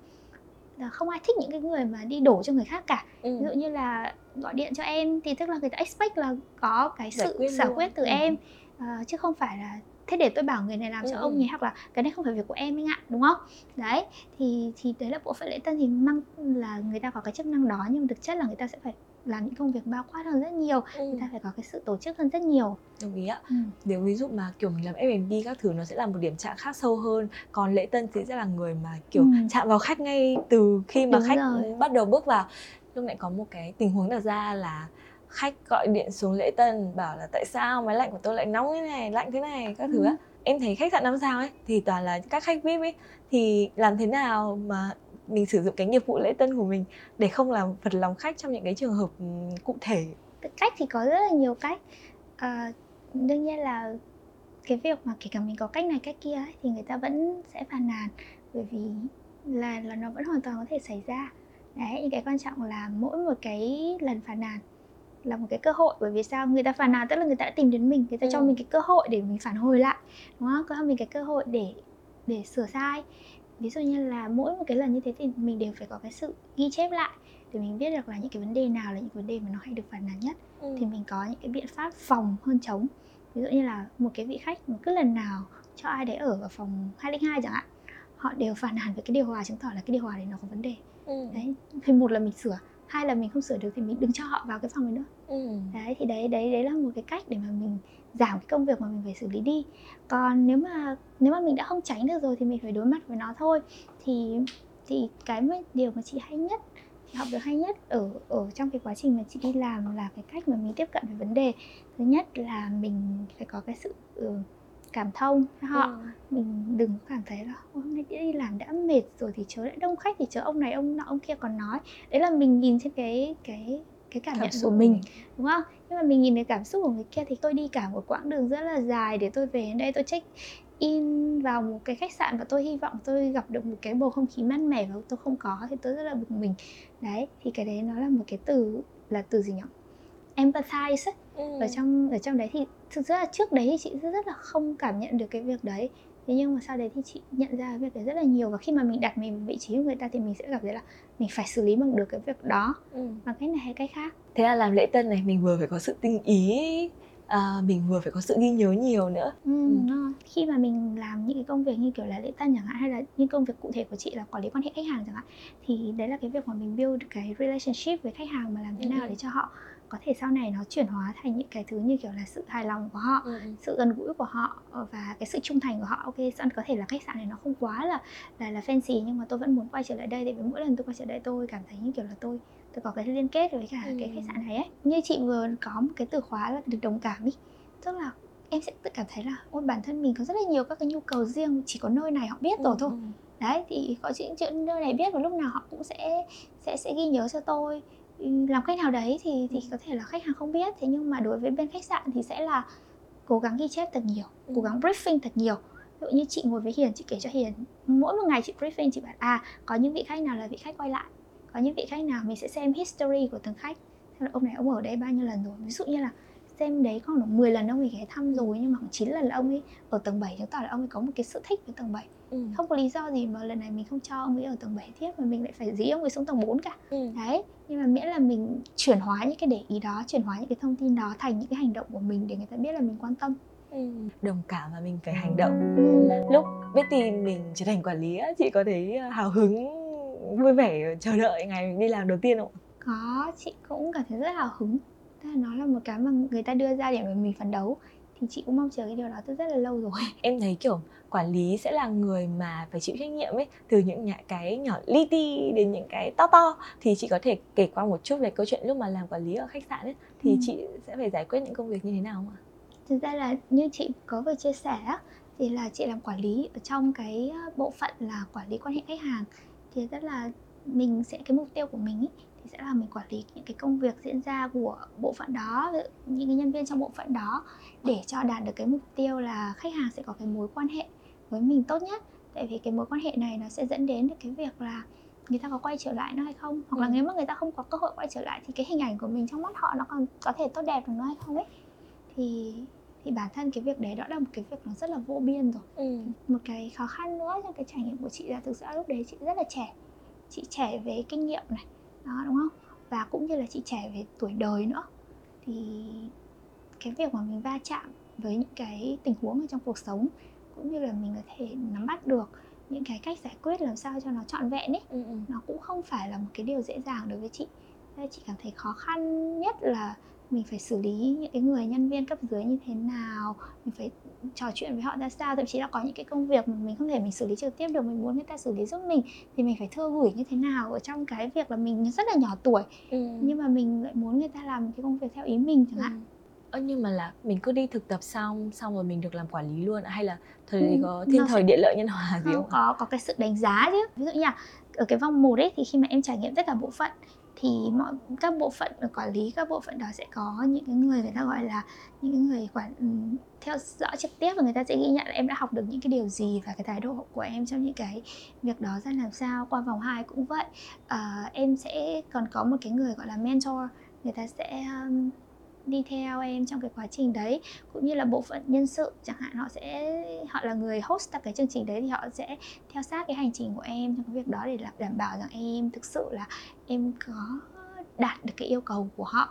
là không ai thích những cái người mà đi đổ cho người khác cả ừ. ví dụ như là gọi điện cho em thì tức là người ta expect là có cái sự giải quyết từ ừ. em uh, chứ không phải là thế để tôi bảo người này làm cho ừ. ông nhé hoặc là cái này không phải việc của em anh ạ đúng không đấy thì thì đấy là bộ phận lễ tân thì mang là người ta có cái chức năng đó nhưng thực chất là người ta sẽ phải làm những công việc bao quát hơn rất nhiều ừ. người ta phải có cái sự tổ chức hơn rất nhiều đồng ý ạ ừ. nếu ví dụ mà kiểu mình làm F&B các thứ nó sẽ là một điểm chạm khác sâu hơn còn lễ tân thì sẽ là người mà kiểu ừ. chạm vào khách ngay từ khi mà Đúng khách rồi. bắt đầu bước vào lúc này có một cái tình huống đặt ra là khách gọi điện xuống lễ tân bảo là tại sao máy lạnh của tôi lại nóng thế này lạnh thế này? các thứ ừ. á em thấy khách sạn năm sao ấy thì toàn là các khách vip ấy. Thì làm thế nào mà mình sử dụng cái nghiệp vụ lễ tân của mình để không làm phật lòng khách trong những cái trường hợp ừ, cụ thể? Cách thì có rất là nhiều cách. À, đương nhiên là cái việc mà kể cả mình có cách này cách kia ấy, thì người ta vẫn sẽ phàn nàn. Bởi vì là là nó vẫn hoàn toàn có thể xảy ra. Đấy cái quan trọng là mỗi một cái lần phàn nàn là một cái cơ hội. Bởi vì sao? Người ta phàn nàn tức là người ta đã tìm đến mình người ta ừ. cho mình cái cơ hội để mình phản hồi lại đúng không? Có mình cái cơ hội để để sửa sai. Ví dụ như là mỗi một cái lần như thế thì mình đều phải có cái sự ghi chép lại để mình biết được là những cái vấn đề nào là những vấn đề mà nó hay được phản nàn nhất. Ừ. thì mình có những cái biện pháp phòng hơn chống. Ví dụ như là một cái vị khách mà cứ lần nào cho ai đấy ở vào phòng 202 chẳng hạn họ đều phản nàn với cái điều hòa chứng tỏ là cái điều hòa đấy nó có vấn đề. Ừ. đấy thì một là mình sửa hai là mình không sửa được thì mình đừng cho họ vào cái phòng ấy nữa. Ừ. đấy thì đấy đấy đấy là một cái cách để mà mình giảm cái công việc mà mình phải xử lý đi. Còn nếu mà nếu mà mình đã không tránh được rồi thì mình phải đối mặt với nó thôi. Thì thì cái điều mà chị hay nhất chị học được hay nhất ở ở trong cái quá trình mà chị đi làm là cái cách mà mình tiếp cận với vấn đề. Thứ nhất là mình phải có cái sự ừ, cảm thông. Với họ ừ. mình đừng cảm thấy là hôm nay đi làm đã mệt rồi thì chớ lại đông khách thì chớ ông này ông nọ ông kia còn nói. Đấy là mình nhìn trên cái cái cái cảm, cảm nhận của mình đúng không? Nhưng mà mình nhìn thấy cảm xúc của người kia thì tôi đi cả một quãng đường rất là dài để tôi về đến đây. Tôi check in vào một cái khách sạn và tôi hy vọng tôi gặp được một cái bầu không khí mát mẻ và tôi không có thì tôi rất là bực mình. Đấy thì cái đấy nó là một cái từ là từ gì nhỉ? Empathize. Ừ. ở trong ở trong đấy thì thực ra là trước đấy thì chị rất là không cảm nhận được cái việc đấy thế nhưng mà sau đấy thì chị nhận ra cái việc đấy rất là nhiều và khi mà mình đặt mình vào vị trí của người ta thì mình sẽ gặp thấy là mình phải xử lý bằng được cái việc đó ừ. bằng cách này hay cách khác thế là làm lễ tân này mình vừa phải có sự tinh ý à, mình vừa phải có sự ghi nhớ nhiều nữa ừ, ừ. khi mà mình làm những cái công việc như kiểu là lễ tân chẳng hạn hay là những công việc cụ thể của chị là quản lý quan hệ khách hàng chẳng hạn thì đấy là cái việc mà mình build cái relationship với khách hàng mà làm thế nào ừ. để cho họ có thể sau này nó chuyển hóa thành những cái thứ như kiểu là sự hài lòng của họ ừ. sự gần gũi của họ ờ, và cái sự trung thành của họ ok sẵn có thể là khách sạn này nó không quá là là là fancy nhưng mà tôi vẫn muốn quay trở lại đây tại vì mỗi lần tôi quay trở lại tôi cảm thấy như kiểu là tôi tôi có cái liên kết với cả ừ. cái khách sạn này ấy như chị vừa có một cái từ khóa là được đồng cảm đi tức là em sẽ tự cảm thấy là ôi bản thân mình có rất là nhiều các cái nhu cầu riêng chỉ có nơi này họ biết rồi ừ. thôi đấy thì có chuyện chuyện nơi này biết và lúc nào họ cũng sẽ sẽ sẽ ghi nhớ cho tôi làm cách nào đấy thì thì có thể là khách hàng không biết thế nhưng mà đối với bên khách sạn thì sẽ là cố gắng ghi chép thật nhiều cố gắng briefing thật nhiều. Ví dụ như chị ngồi với hiền chị kể cho hiền mỗi một ngày chị briefing chị bảo à có những vị khách nào là vị khách quay lại có những vị khách nào mình sẽ xem history của từng khách. Là ông này ông ở đây bao nhiêu lần rồi? Ví dụ như là xem đấy khoảng được 10 lần ông ấy ghé thăm rồi nhưng mà khoảng 9 lần là ông ấy ở tầng 7 chứng tỏ là ông ấy có một cái sự thích với tầng 7 ừ. không có lý do gì mà lần này mình không cho ông ấy ở tầng 7 tiếp mà mình lại phải dí ông ấy xuống tầng 4 cả ừ. đấy nhưng mà miễn là mình chuyển hóa những cái để ý đó chuyển hóa những cái thông tin đó thành những cái hành động của mình để người ta biết là mình quan tâm ừ. đồng cảm và mình phải hành động ừ. lúc biết tin mình trở thành quản lý chị có thấy ờ, hào hứng vui vẻ chờ đợi ngày mình đi làm đầu tiên không có chị cũng cảm thấy rất hào hứng Tức là nó là một cái mà người ta đưa ra để mà mình phấn đấu thì chị cũng mong chờ cái điều đó từ rất là lâu rồi em thấy kiểu quản lý sẽ là người mà phải chịu trách nhiệm ấy từ những cái nhỏ li ti đến những cái to to thì chị có thể kể qua một chút về câu chuyện lúc mà làm quản lý ở khách sạn ấy thì ừ. chị sẽ phải giải quyết những công việc như thế nào không ạ? Thực ra là như chị có vừa chia sẻ thì là chị làm quản lý ở trong cái bộ phận là quản lý quan hệ khách hàng thì rất là mình sẽ cái mục tiêu của mình ý, thì sẽ là mình quản lý những cái công việc diễn ra của bộ phận đó những cái nhân viên trong bộ phận đó để cho đạt được cái mục tiêu là khách hàng sẽ có cái mối quan hệ với mình tốt nhất. Tại vì cái mối quan hệ này nó sẽ dẫn đến được cái việc là người ta có quay trở lại nó hay không? Hoặc là ừ. nếu mà người ta không có cơ hội quay trở lại thì cái hình ảnh của mình trong mắt họ nó còn có thể tốt đẹp được nó hay không ấy? Thì thì bản thân cái việc đấy đó là một cái việc nó rất là vô biên rồi. Ừ. một cái khó khăn nữa trong cái trải nghiệm của chị là thực sự lúc đấy chị rất là trẻ. Chị trẻ về kinh nghiệm này đó đúng không? Và cũng như là chị trẻ về tuổi đời nữa. Thì cái việc mà mình va chạm với những cái tình huống ở trong cuộc sống cũng như là mình có thể nắm bắt được những cái cách giải quyết làm sao cho nó trọn vẹn ấy ừ, ừ. nó cũng không phải là một cái điều dễ dàng đối với chị. Chị cảm thấy khó khăn nhất là mình phải xử lý những cái người nhân viên cấp dưới như thế nào mình phải trò chuyện với họ ra sao thậm chí là có những cái công việc mà mình không thể mình xử lý trực tiếp được mình muốn người ta xử lý giúp mình thì mình phải thư gửi như thế nào ở trong cái việc là mình rất là nhỏ tuổi ừ. nhưng mà mình lại muốn người ta làm cái công việc theo ý mình chẳng hạn ừ. Ơ nhưng mà là mình cứ đi thực tập xong xong rồi mình được làm quản lý luôn hay là thời ừ, có thiên thời sẽ... địa lợi nhân hòa gì không? Có có cái sự đánh giá chứ. Ví dụ như là ở cái vòng một ấy thì khi mà em trải nghiệm tất cả bộ phận thì mọi các bộ phận quản lý các bộ phận đó sẽ có những cái người người ta gọi là những cái người quản ừ, theo dõi trực tiếp và người ta sẽ ghi nhận là em đã học được những cái điều gì và cái thái độ của em trong những cái việc đó ra làm sao. Qua vòng 2 cũng vậy. À, em sẽ còn có một cái người gọi là mentor người ta sẽ um, đi theo em trong cái quá trình đấy, cũng như là bộ phận nhân sự chẳng hạn, họ sẽ, họ là người host tập cái chương trình đấy thì họ sẽ theo sát cái hành trình của em trong cái việc đó để đảm bảo rằng em thực sự là em có đạt được cái yêu cầu của họ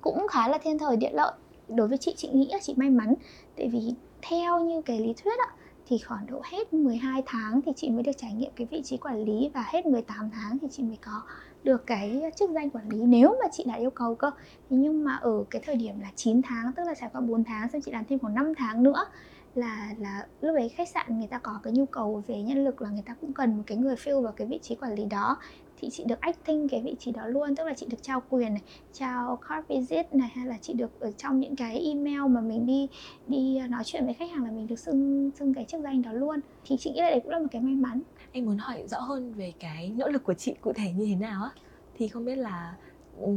cũng khá là thiên thời địa lợi đối với chị chị nghĩ là chị may mắn, tại vì theo như cái lý thuyết ạ thì khoảng độ hết 12 tháng thì chị mới được trải nghiệm cái vị trí quản lý và hết 18 tháng thì chị mới có được cái chức danh quản lý nếu mà chị đã yêu cầu cơ. Thế nhưng mà ở cái thời điểm là 9 tháng, tức là trải qua 4 tháng xong chị làm thêm khoảng 5 tháng nữa là là lúc đấy khách sạn người ta có cái nhu cầu về nhân lực là người ta cũng cần một cái người fill vào cái vị trí quản lý đó thì chị được acting cái vị trí đó luôn, tức là chị được trao quyền này, trao card visit này, hay là chị được ở trong những cái email mà mình đi đi nói chuyện với khách hàng là mình được xưng xưng cái chức danh đó luôn. Thì chị nghĩ là đấy cũng là một cái may mắn. Anh muốn hỏi rõ hơn về cái nỗ lực của chị cụ thể như thế nào á? Thì không biết là ừ,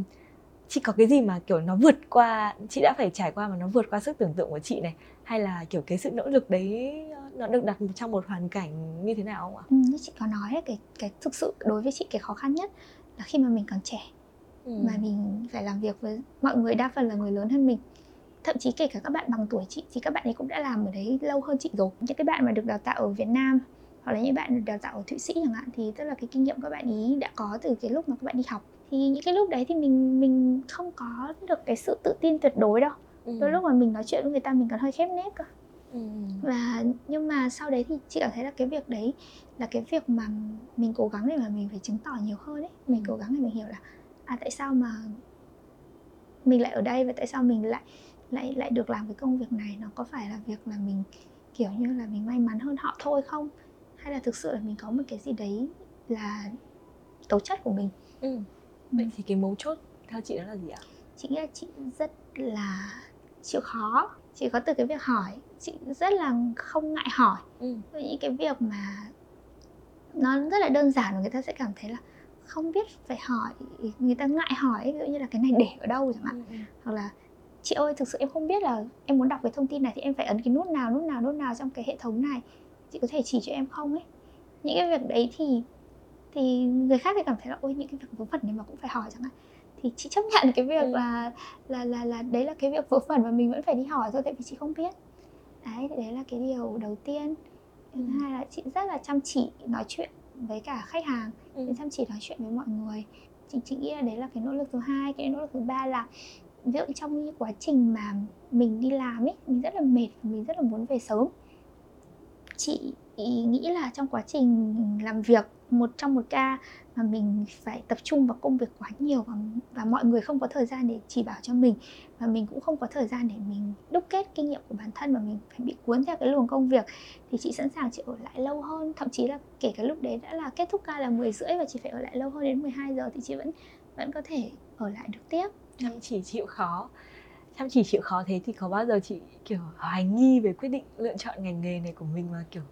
chị có cái gì mà, kiểu, nó vượt qua, chị đã phải trải qua mà nó vượt qua sức tưởng tượng của chị này? Hay là, kiểu, cái sự nỗ lực đấy ờ, nó được đặt trong một hoàn cảnh như thế nào không ạ? Ừ, như chị có nói cái cái thực sự đối với chị cái khó khăn nhất là khi mà mình còn trẻ ừ. mà mình phải làm việc với mọi người đa phần là người lớn hơn mình thậm chí kể cả các bạn bằng tuổi chị thì các bạn ấy cũng đã làm ở đấy lâu hơn chị rồi những cái bạn mà được đào tạo ở Việt Nam hoặc là những bạn được đào tạo ở Thụy Sĩ chẳng hạn thì tức là cái kinh nghiệm các bạn ý đã có từ cái lúc mà các bạn đi học thì những cái lúc đấy thì mình mình không có được cái sự tự tin tuyệt đối đâu ừ. đôi lúc mà mình nói chuyện với người ta mình còn hơi khép nép cơ ừ. và nhưng mà sau đấy thì chị cảm thấy là cái việc đấy là cái việc mà mình cố gắng để mà mình phải chứng tỏ nhiều hơn ấy mình ừ. cố gắng để mình hiểu là à tại sao mà mình lại ở đây và tại sao mình lại lại lại được làm cái công việc này nó có phải là việc là mình kiểu như là mình may mắn hơn họ thôi không hay là thực sự là mình có một cái gì đấy là tố chất của mình ừ. vậy thì cái mấu chốt theo chị đó là gì ạ chị nghĩ là chị rất là chịu khó chị có từ cái việc hỏi chị rất là không ngại hỏi. Ừ. những cái việc mà nó rất là đơn giản và người ta sẽ cảm thấy là không biết phải hỏi người ta ngại hỏi ví dụ như là cái này để ở đâu chẳng hạn. Ừ, ừ. hoặc là chị ơi thực sự em không biết là em muốn đọc cái thông tin này thì em phải ấn cái nút nào nút nào nút nào trong cái hệ thống này. Chị có thể chỉ cho em không? ấy. Những cái việc đấy thì thì người khác thì cảm thấy là ôi những cái việc vớ vẩn này mà cũng phải hỏi chẳng hạn thì chị chấp nhận cái việc Ừ. là là là là đấy là cái việc vớ vẩn và mình vẫn phải đi hỏi thôi tại vì chị không biết đấy đấy là cái điều đầu tiên thứ Ừ. hai là chị rất là chăm chỉ nói chuyện với cả khách hàng Ừ. chăm chỉ nói chuyện với mọi người chị, chị nghĩ là đấy là cái nỗ lực thứ hai cái nỗ lực thứ ba là ví dụ trong cái quá trình mà mình đi làm ấy mình rất là mệt và mình rất là muốn về sớm chị nghĩ là trong quá trình làm việc một trong một ca mà mình phải tập trung vào công việc quá nhiều và, và mọi người không có thời gian để chỉ bảo cho mình. Và mình cũng không có thời gian để mình đúc kết kinh nghiệm của bản thân và mình phải bị cuốn theo cái luồng công việc. Thì chị sẵn sàng chị ở lại lâu hơn thậm chí là kể cả lúc đấy đã là kết thúc ca là 10 rưỡi và chị phải ở lại lâu hơn đến 12 giờ thì chị vẫn vẫn có thể ở lại được tiếp. Chăm chỉ chịu khó. Chăm chỉ chịu khó thế thì có bao giờ chị kiểu hoài nghi về quyết định lựa chọn ngành nghề này của mình mà kiểu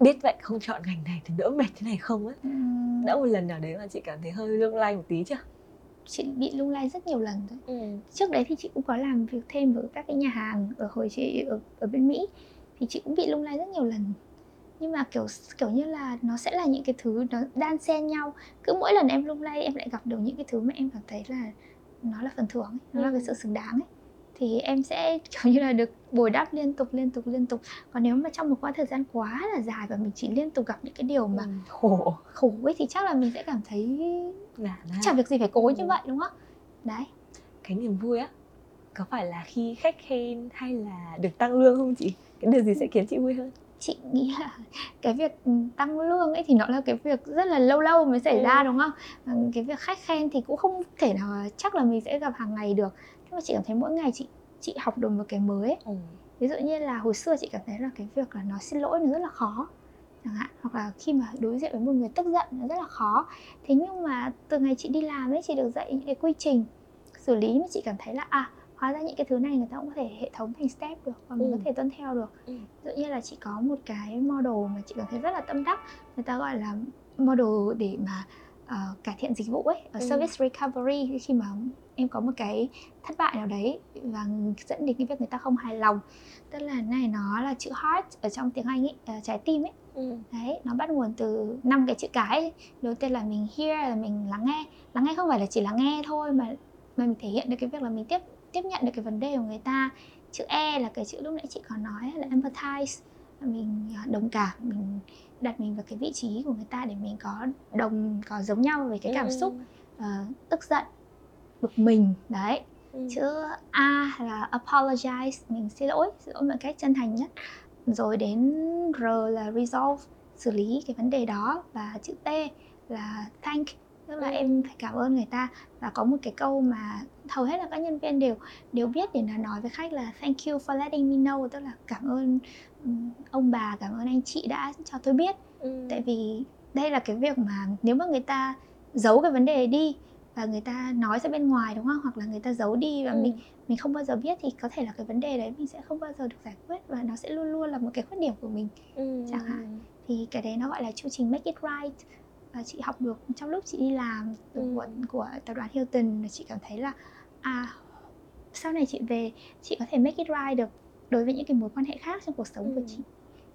biết vậy không chọn ngành này thì đỡ mệt thế này không ấy Ừm, đã một lần nào đấy mà chị cảm thấy hơi lung lay một tí chưa? Chị bị lung lay rất nhiều lần rồi. Ừ. trước đấy thì chị cũng có làm việc thêm với các cái nhà hàng ở hồi chị ở, ở bên Mỹ thì chị cũng bị lung lay rất nhiều lần. Nhưng mà kiểu kiểu như là nó sẽ là những cái thứ nó đan xen nhau. Cứ mỗi lần em lung lay em lại gặp được những cái thứ mà em cảm thấy là nó là phần thưởng ấy, nó là cái Ừ. sự xứng đáng ấy thì em sẽ kiểu như là được bồi đắp liên tục liên tục liên tục còn nếu mà trong một quãng thời gian quá là dài và mình chỉ liên tục gặp những cái điều mà Ừ. khổ khổ ấy thì chắc là mình sẽ cảm thấy ha. chẳng việc gì phải cố như Ừ. vậy đúng không đấy cái niềm vui á có phải là khi khách khen hay là được tăng lương không chị cái điều gì sẽ khiến chị vui hơn chị nghĩ là cái việc tăng lương ấy thì nó là cái việc rất là lâu lâu mới xảy Ừ. ra đúng không cái việc khách khen thì cũng không thể nào chắc là mình sẽ gặp hàng ngày được nhưng mà chị cảm thấy mỗi ngày chị chị học được một cái mới ấy. ừ. ví dụ như là hồi xưa chị cảm thấy là cái việc là nói xin lỗi nó rất là khó chẳng hạn hoặc là khi mà đối diện với một người tức giận nó rất là khó thế nhưng mà từ ngày chị đi làm ấy chị được dạy những cái quy trình xử lý mà chị cảm thấy là à hóa ra những cái thứ này người ta cũng có thể hệ thống thành step được và mình Ừ. có thể tuân theo được Ừ. ví dụ như là chị có một cái model mà chị cảm thấy rất là tâm đắc người ta gọi là model để mà ờ, cải thiện dịch vụ ấy ở Ừ. service recovery khi mà em có một cái thất bại nào đấy và dẫn đến cái việc người ta không hài lòng tức là này nó là chữ heart ở trong tiếng anh ấy ờ, trái tim ấy Ừ. đấy nó bắt nguồn từ năm cái chữ cái ấy. đầu tiên là mình hear là mình lắng nghe lắng nghe không phải là chỉ lắng nghe thôi mà mà mình thể hiện được cái việc là mình tiếp tiếp nhận được cái vấn đề của người ta chữ e là cái chữ lúc nãy chị có nói là empathize mình đồng cảm mình đặt mình vào cái vị trí của người ta để mình có đồng có giống nhau về cái cảm xúc ờ, tức giận bực mình đấy. Ừ. chữ A là apologize mình xin lỗi xin lỗi một cách chân thành nhất. Rồi đến R là resolve xử lý cái vấn đề đó. Và chữ T là thank tức là Ừ. em phải cảm ơn người ta và có một cái câu mà hầu hết là các nhân viên đều đều biết để nó nói với khách là thank you for letting me know tức là cảm ơn ông bà cảm ơn anh chị đã cho tôi biết Ừ. tại vì đây là cái việc mà nếu mà người ta giấu cái vấn đề đi và người ta nói ra bên ngoài đúng không hoặc là người ta giấu đi và Ừ. mình mình không bao giờ biết thì có thể là cái vấn đề đấy mình sẽ không bao giờ được giải quyết và nó sẽ luôn luôn là một cái khuyết điểm của mình Ừ. chẳng hạn. thì cái đấy nó gọi là chu trình make it right và chị học được trong lúc chị đi làm từ Ừ. của, của tập đoàn Hilton và chị cảm thấy là à sau này chị về chị có thể make it right được đối với những cái mối quan hệ khác trong cuộc sống của Ừ. chị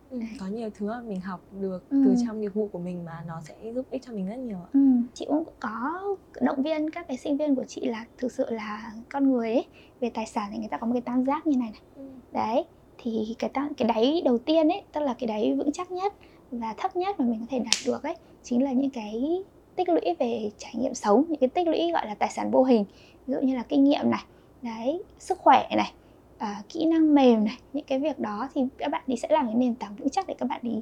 Ừ. có nhiều thứ mà mình học được Ừ. từ trong nghiệp vụ của mình mà nó sẽ giúp ích cho mình rất nhiều ạ. Ừ, chị cũng có động viên các cái sinh viên của chị là thực sự là con người ấy về tài sản thì người ta có một cái tam giác như này này Ừ. đấy thì cái tam, cái đáy đầu tiên ấy tức là cái đáy vững chắc nhất và thấp nhất mà mình có thể đạt được ấy chính là những cái tích lũy về trải nghiệm sống những cái tích lũy gọi là tài sản vô hình ví dụ như là kinh nghiệm này đấy sức khỏe này à, kỹ năng mềm này những cái việc đó thì các bạn đi sẽ làm cái nền tảng vững chắc để các bạn đi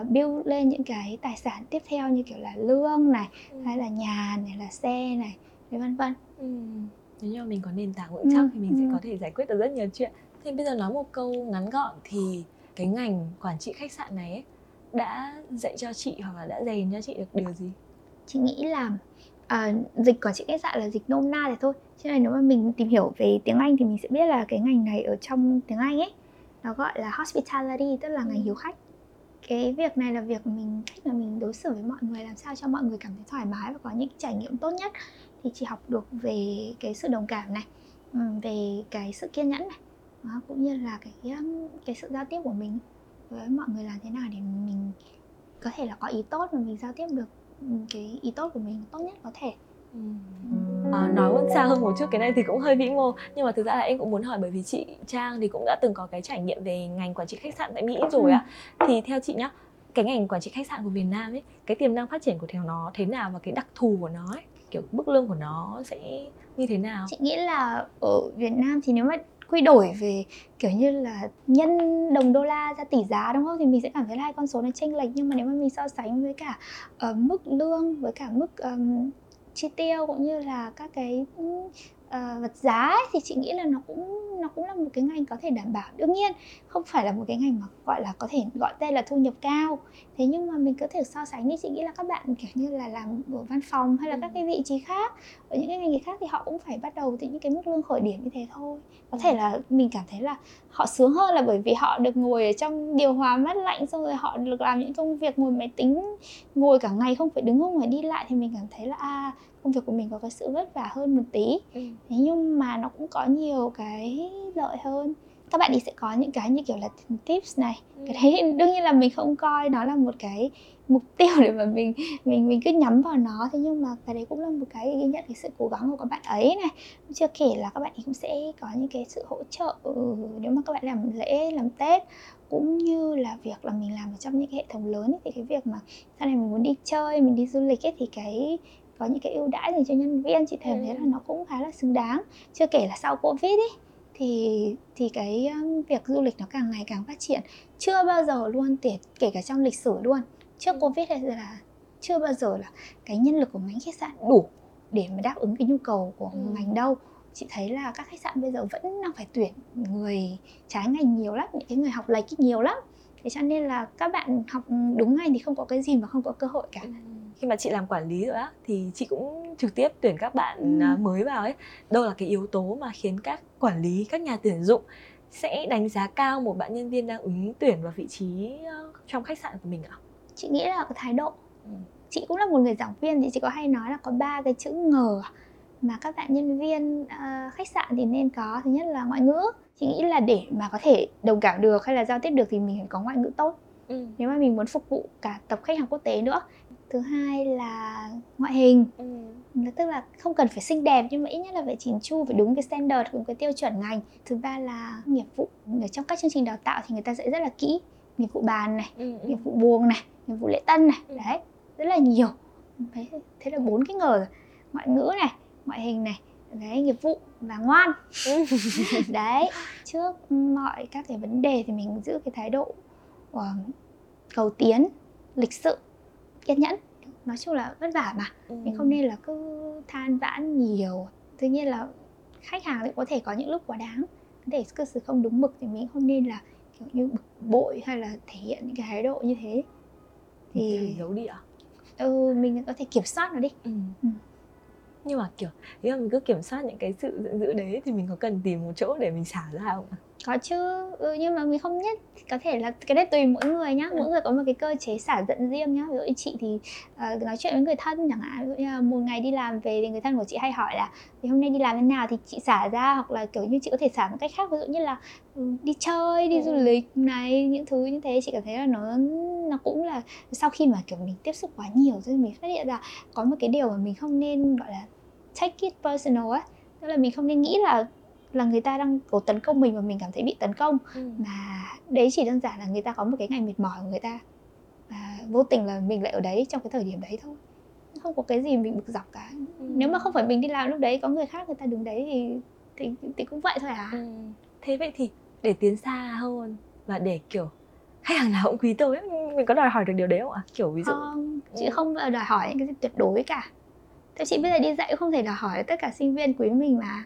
uh, build lên những cái tài sản tiếp theo như kiểu là lương này Ừ. hay là nhà này là xe này vân vân Ừ. Nếu như mình có nền tảng vững Ừ, chắc thì mình ừ. sẽ có thể giải quyết được rất nhiều chuyện. Thế bây giờ nói một câu ngắn gọn thì cái ngành quản trị khách sạn này ấy, đã dạy cho chị hoặc là đã rèn cho chị được điều gì? chị nghĩ là à, dịch quản trị khách sạn là dịch nôm na thì thôi cho nên nếu mà mình tìm hiểu về tiếng Anh thì mình sẽ biết là cái ngành này ở trong tiếng Anh ấy nó gọi là hospitality tức là ngành Ừ. hiếu khách cái việc này là việc mình cách mà mình đối xử với mọi người làm sao cho mọi người cảm thấy thoải mái và có những trải nghiệm tốt nhất thì chị học được về cái sự đồng cảm này về cái sự kiên nhẫn này đó, cũng như là cái cái sự giao tiếp của mình với mọi người làm thế nào để mình có thể là có ý tốt mà mình giao tiếp được cái ý tốt của mình tốt nhất có thể. À, nói xa hơn một chút cái này thì cũng hơi vĩ mô. Nhưng mà thực ra là em cũng muốn hỏi bởi vì chị Trang thì cũng đã từng có cái trải nghiệm về ngành quản trị khách sạn tại Mỹ rồi ạ. Thì theo chị nhá cái ngành quản trị khách sạn của Việt Nam ấy cái tiềm năng phát triển của theo nó thế nào và cái đặc thù của nó ấy kiểu mức lương của nó sẽ như thế nào? Chị nghĩ là ở Việt Nam thì nếu mà quy đổi về kiểu như là nhân đồng đô la ra tỷ giá đúng không? Thì mình sẽ cảm thấy là hai con số này chênh lệch. Nhưng mà nếu mà mình so sánh với cả uh, mức lương với cả mức um, chi tiêu cũng như là các cái uh, vật giá ấy, thì chị nghĩ là nó cũng nó cũng là một cái ngành có thể đảm bảo. Đương nhiên không phải là một cái ngành mà gọi là có thể gọi tên là thu nhập cao. Thế nhưng mà mình có thể so sánh đi chị nghĩ là các bạn kiểu như là làm ở văn phòng hay là ừ. các cái vị trí khác ở những cái ngành nghề khác thì họ cũng phải bắt đầu từ những cái mức lương khởi điểm như thế thôi. Có thể là mình cảm thấy là họ sướng hơn là bởi vì họ được ngồi ở trong điều hòa mát lạnh xong rồi họ được làm những công việc ngồi máy tính ngồi cả ngày không phải đứng không phải đi lại thì mình cảm thấy là à công việc của mình có cái sự vất vả hơn một tí. Ừ. thế nhưng mà nó cũng có nhiều cái lợi hơn. Các bạn đi sẽ có những cái như kiểu là tips này. Ừ. cái đấy đương nhiên là mình không coi nó là một cái mục tiêu để mà mình mình mình cứ nhắm vào nó. Thế nhưng mà cái đấy cũng là một cái ghi nhận cái sự cố gắng của các bạn ấy này. Chưa kể là các bạn ấy cũng sẽ có những cái sự hỗ trợ ừ, nếu mà các bạn làm lễ làm tết cũng như là việc là mình làm ở trong những cái hệ thống lớn ấy, thì cái việc mà sau này mình muốn đi chơi mình đi du lịch ấy, thì cái có những cái ưu đãi dành cho nhân viên chị thấy ừ. thấy là nó cũng khá là xứng đáng. Chưa kể là sau covid ấy thì thì cái việc du lịch nó càng ngày càng phát triển. Chưa bao giờ luôn kể kể cả trong lịch sử luôn. Trước ừ. covid hay là chưa bao giờ là cái nhân lực của ngành khách sạn đủ để mà đáp ứng cái nhu cầu của ừ. ngành đâu. Chị thấy là các khách sạn bây giờ vẫn đang phải tuyển người trái ngành nhiều lắm những cái người học lệch nhiều lắm. Thế cho nên là các bạn học đúng ngành thì không có cái gì mà không có cơ hội cả. Ừ khi mà chị làm quản lý rồi á thì chị cũng trực tiếp tuyển các bạn ừ. À, mới vào ấy đâu là cái yếu tố mà khiến các quản lý các nhà tuyển dụng sẽ đánh giá cao một bạn nhân viên đang ứng tuyển vào vị trí ờ, trong khách sạn của mình ạ chị nghĩ là thái độ ừ. chị cũng là một người giảng viên thì chị có hay nói là có ba cái chữ ngờ mà các bạn nhân viên uh, khách sạn thì nên có thứ nhất là ngoại ngữ chị nghĩ là để mà có thể đồng cảm được hay là giao tiếp được thì mình phải có ngoại ngữ tốt ừ. nếu mà mình muốn phục vụ cả tập khách hàng quốc tế nữa thứ hai là ngoại hình. Ừ. tức là không cần phải xinh đẹp nhưng mà ít nhất là phải chỉn chu phải đúng cái standard đúng cái tiêu chuẩn ngành. Thứ ba là nghiệp vụ. Ở trong các chương trình đào tạo thì người ta sẽ rất là kỹ. Nghiệp vụ bàn này ừ, ừ. nghiệp vụ buồng này nghiệp vụ lễ tân này. Ừ. đấy rất là nhiều. Thế, thế là bốn cái ngờ ngoại ngữ này ngoại hình này đấy nghiệp vụ và ngoan. Ừ. đấy trước mọi các cái vấn đề thì mình giữ cái thái độ uh, cầu tiến lịch sự kiên nhẫn nói chung là vất vả mà ừ. mình không nên là cứ than vãn nhiều tuy nhiên là khách hàng thì có thể có những lúc quá đáng để cư xử không đúng mực thì mình không nên là kiểu như bực bội hay là thể hiện những cái thái độ như thế thì giấu đi ạ à? ừ mình có thể kiểm soát nó đi ừ. Ừ. nhưng mà kiểu nếu mà mình cứ kiểm soát những cái sự giận dữ đấy thì mình có cần tìm một chỗ để mình xả ra không ạ có chứ. Ừ, nhưng mà mình không nhất. Có thể là cái đấy tùy mỗi người nhá. Mỗi ừ. người có một cái cơ chế xả giận riêng nhá. Ví dụ như chị thì uh, nói chuyện với người thân chẳng hạn. Ví dụ như là một ngày đi làm về thì người thân của chị hay hỏi là thì hôm nay đi làm thế nào? Thì chị xả ra hoặc là kiểu như chị có thể xả một cách khác. Ví dụ như là ừ, đi chơi đi ừ. du lịch này những thứ như thế. Chị cảm thấy là nó nó cũng là sau khi mà kiểu mình tiếp xúc quá nhiều rồi mình phát hiện ra có một cái điều mà mình không nên gọi là take it personal á. Tức là mình không nên nghĩ là là người ta đang cố tấn công mình và mình cảm thấy bị tấn công ừ. mà đấy chỉ đơn giản là người ta có một cái ngày mệt mỏi của người ta và vô tình là mình lại ở đấy trong cái thời điểm đấy thôi không có cái gì mình bực dọc cả ừ. nếu mà không phải mình đi làm lúc đấy có người khác người ta đứng đấy thì thì, thì cũng vậy thôi à ừ. thế vậy thì để tiến xa hơn và để kiểu khách hàng nào cũng quý tôi ấy, mình có đòi hỏi được điều đấy không ạ kiểu ví dụ không chị ừ. không đòi hỏi những cái gì tuyệt đối cả theo chị bây giờ đi dạy không thể đòi hỏi tất cả sinh viên quý mình mà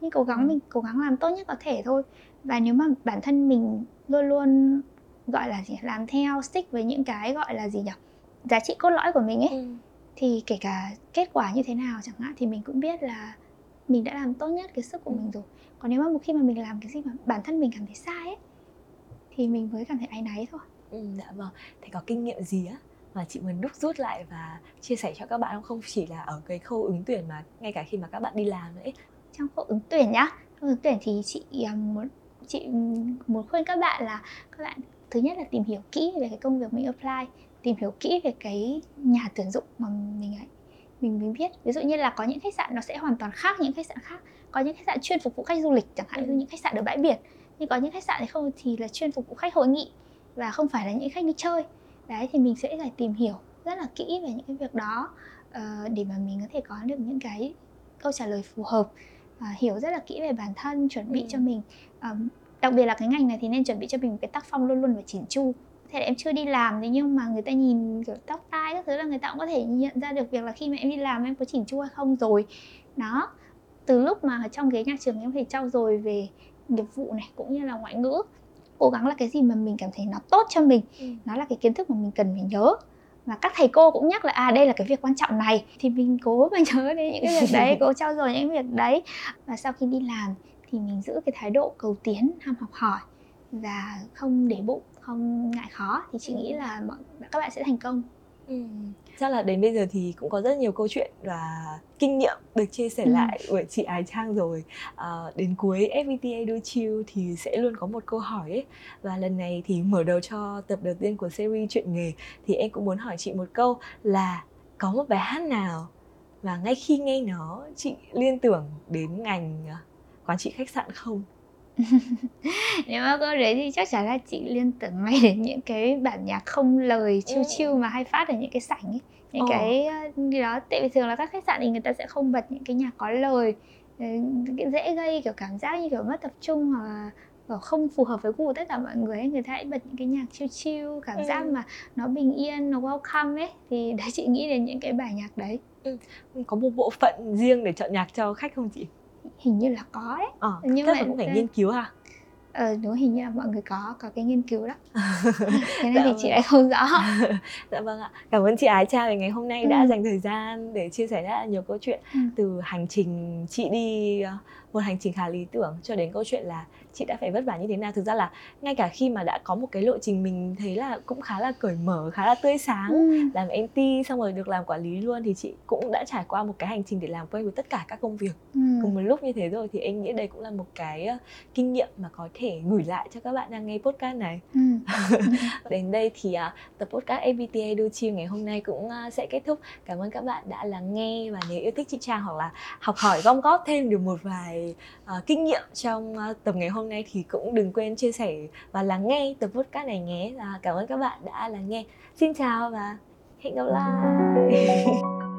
nhưng cố gắng ừ. mình cố gắng làm tốt nhất có thể thôi và nếu mà bản thân mình luôn luôn gọi là gì làm theo stick với những cái gọi là gì nhỉ giá trị cốt lõi của mình ấy ừ. thì kể cả kết quả như thế nào chẳng hạn thì mình cũng biết là mình đã làm tốt nhất cái sức của ừ. mình rồi còn nếu mà một khi mà mình làm cái gì mà bản thân mình cảm thấy sai ấy thì mình mới cảm thấy áy náy thôi Ừ, dạ vâng. Thế có kinh nghiệm gì á mà chị muốn đúc rút lại và chia sẻ cho các bạn không? Không chỉ là ở cái khâu ứng tuyển mà ngay cả khi mà các bạn đi làm nữa ấy. Trong khâu ứng tuyển nhá, ứng tuyển thì chị à, muốn chị muốn khuyên các bạn là các bạn thứ nhất là tìm hiểu kỹ về cái công việc mình apply, tìm hiểu kỹ về cái nhà tuyển dụng mà mình ấy mình mới biết. Ví dụ như là có những khách sạn nó sẽ hoàn toàn khác những khách sạn khác. Có những khách sạn chuyên phục vụ khách du lịch chẳng hạn như ừ. những khách sạn ở bãi biển. Nhưng có những khách sạn thì không thì là chuyên phục vụ khách hội nghị và không phải là những khách đi chơi. Đấy thì mình sẽ phải tìm hiểu rất là kỹ về những cái việc đó uh, để mà mình có thể có được những cái câu trả lời phù hợp uh, hiểu rất là kỹ về bản thân chuẩn bị ừ. cho mình um, đặc biệt là cái ngành này thì nên chuẩn bị cho mình một cái tác phong luôn luôn phải chỉnh chu thế là em chưa đi làm thế nhưng mà người ta nhìn kiểu tóc tai các thứ là người ta cũng có thể nhận ra được việc là khi mà em đi làm em có chỉnh chu hay không rồi đó từ lúc mà trong cái nhà trường em phải trau dồi về nghiệp vụ này cũng như là ngoại ngữ cố gắng là cái gì mà mình cảm thấy nó tốt cho mình ừ. nó là cái kiến thức mà mình cần phải nhớ và các thầy cô cũng nhắc là à đây là cái việc quan trọng này. Thì mình cố mà nhớ đến những cái việc đấy, cố trao dồi những việc đấy. Và sau khi đi làm thì mình giữ cái thái độ cầu tiến, ham học hỏi và không để bụng, không ngại khó. Thì chị nghĩ là các bạn sẽ thành công. Ừ. Chắc là đến bây giờ thì cũng có rất nhiều câu chuyện và kinh nghiệm được chia sẻ ừ. lại bởi chị Ái Trang rồi à, Đến cuối FPT Edu Chill thì sẽ luôn có một câu hỏi ấy Và lần này thì mở đầu cho tập đầu tiên của series chuyện nghề Thì em cũng muốn hỏi chị một câu là Có một bài hát nào và ngay khi nghe nó chị liên tưởng đến ngành à, quản trị khách sạn không? Nếu mà có đấy thì chắc chắn là chị liên tưởng ngay đến những cái bản nhạc không lời chiêu ừ. chiêu mà hay phát ở những cái sảnh ấy những oh. cái gì đó tại vì thường là các khách sạn thì người ta sẽ không bật những cái nhạc có lời ờ, dễ gây kiểu cảm giác như kiểu mất tập trung hoặc là không phù hợp với gu tất cả mọi người ấy, người ta hãy bật những cái nhạc chill chill cảm ừ. giác mà nó bình yên nó welcome ấy thì đấy chị nghĩ đến những cái bài nhạc đấy ừ. có một bộ phận riêng để chọn nhạc cho khách không chị hình như là có đấy ờ, nhưng mà cũng phải nghiên cứu ha ờ đúng hình như là mọi người có có cái nghiên cứu đó thế nên dạ thì chị vâng. lại không rõ dạ vâng ạ cảm ơn chị ái cha về ngày hôm nay ừ. đã dành thời gian để chia sẻ rất là nhiều câu chuyện ừ. từ hành trình chị đi ờ, một hành trình khá lý tưởng cho đến câu chuyện là chị đã phải vất vả như thế nào thực ra là ngay cả khi mà đã có một cái lộ trình mình thấy là cũng khá là cởi mở khá là tươi sáng ừ. làm MT xong rồi được làm quản lý luôn thì chị cũng đã trải qua một cái hành trình để làm quen với tất cả các công việc ừ. cùng một lúc như thế rồi thì em nghĩ đây cũng là một cái uh, kinh nghiệm mà có thể gửi lại cho các bạn đang nghe podcast này ừ. đến đây thì uh, tập podcast ABTA Edu Chill ngày hôm nay cũng uh, sẽ kết thúc cảm ơn các bạn đã lắng nghe và nếu yêu thích chị Trang hoặc là học hỏi gom góp thêm được một vài uh, kinh nghiệm trong uh, tập ngày hôm nay thì cũng đừng quên chia sẻ và lắng nghe tập podcast này nhé. Và cảm ơn các bạn đã lắng nghe. Xin chào và hẹn gặp lại!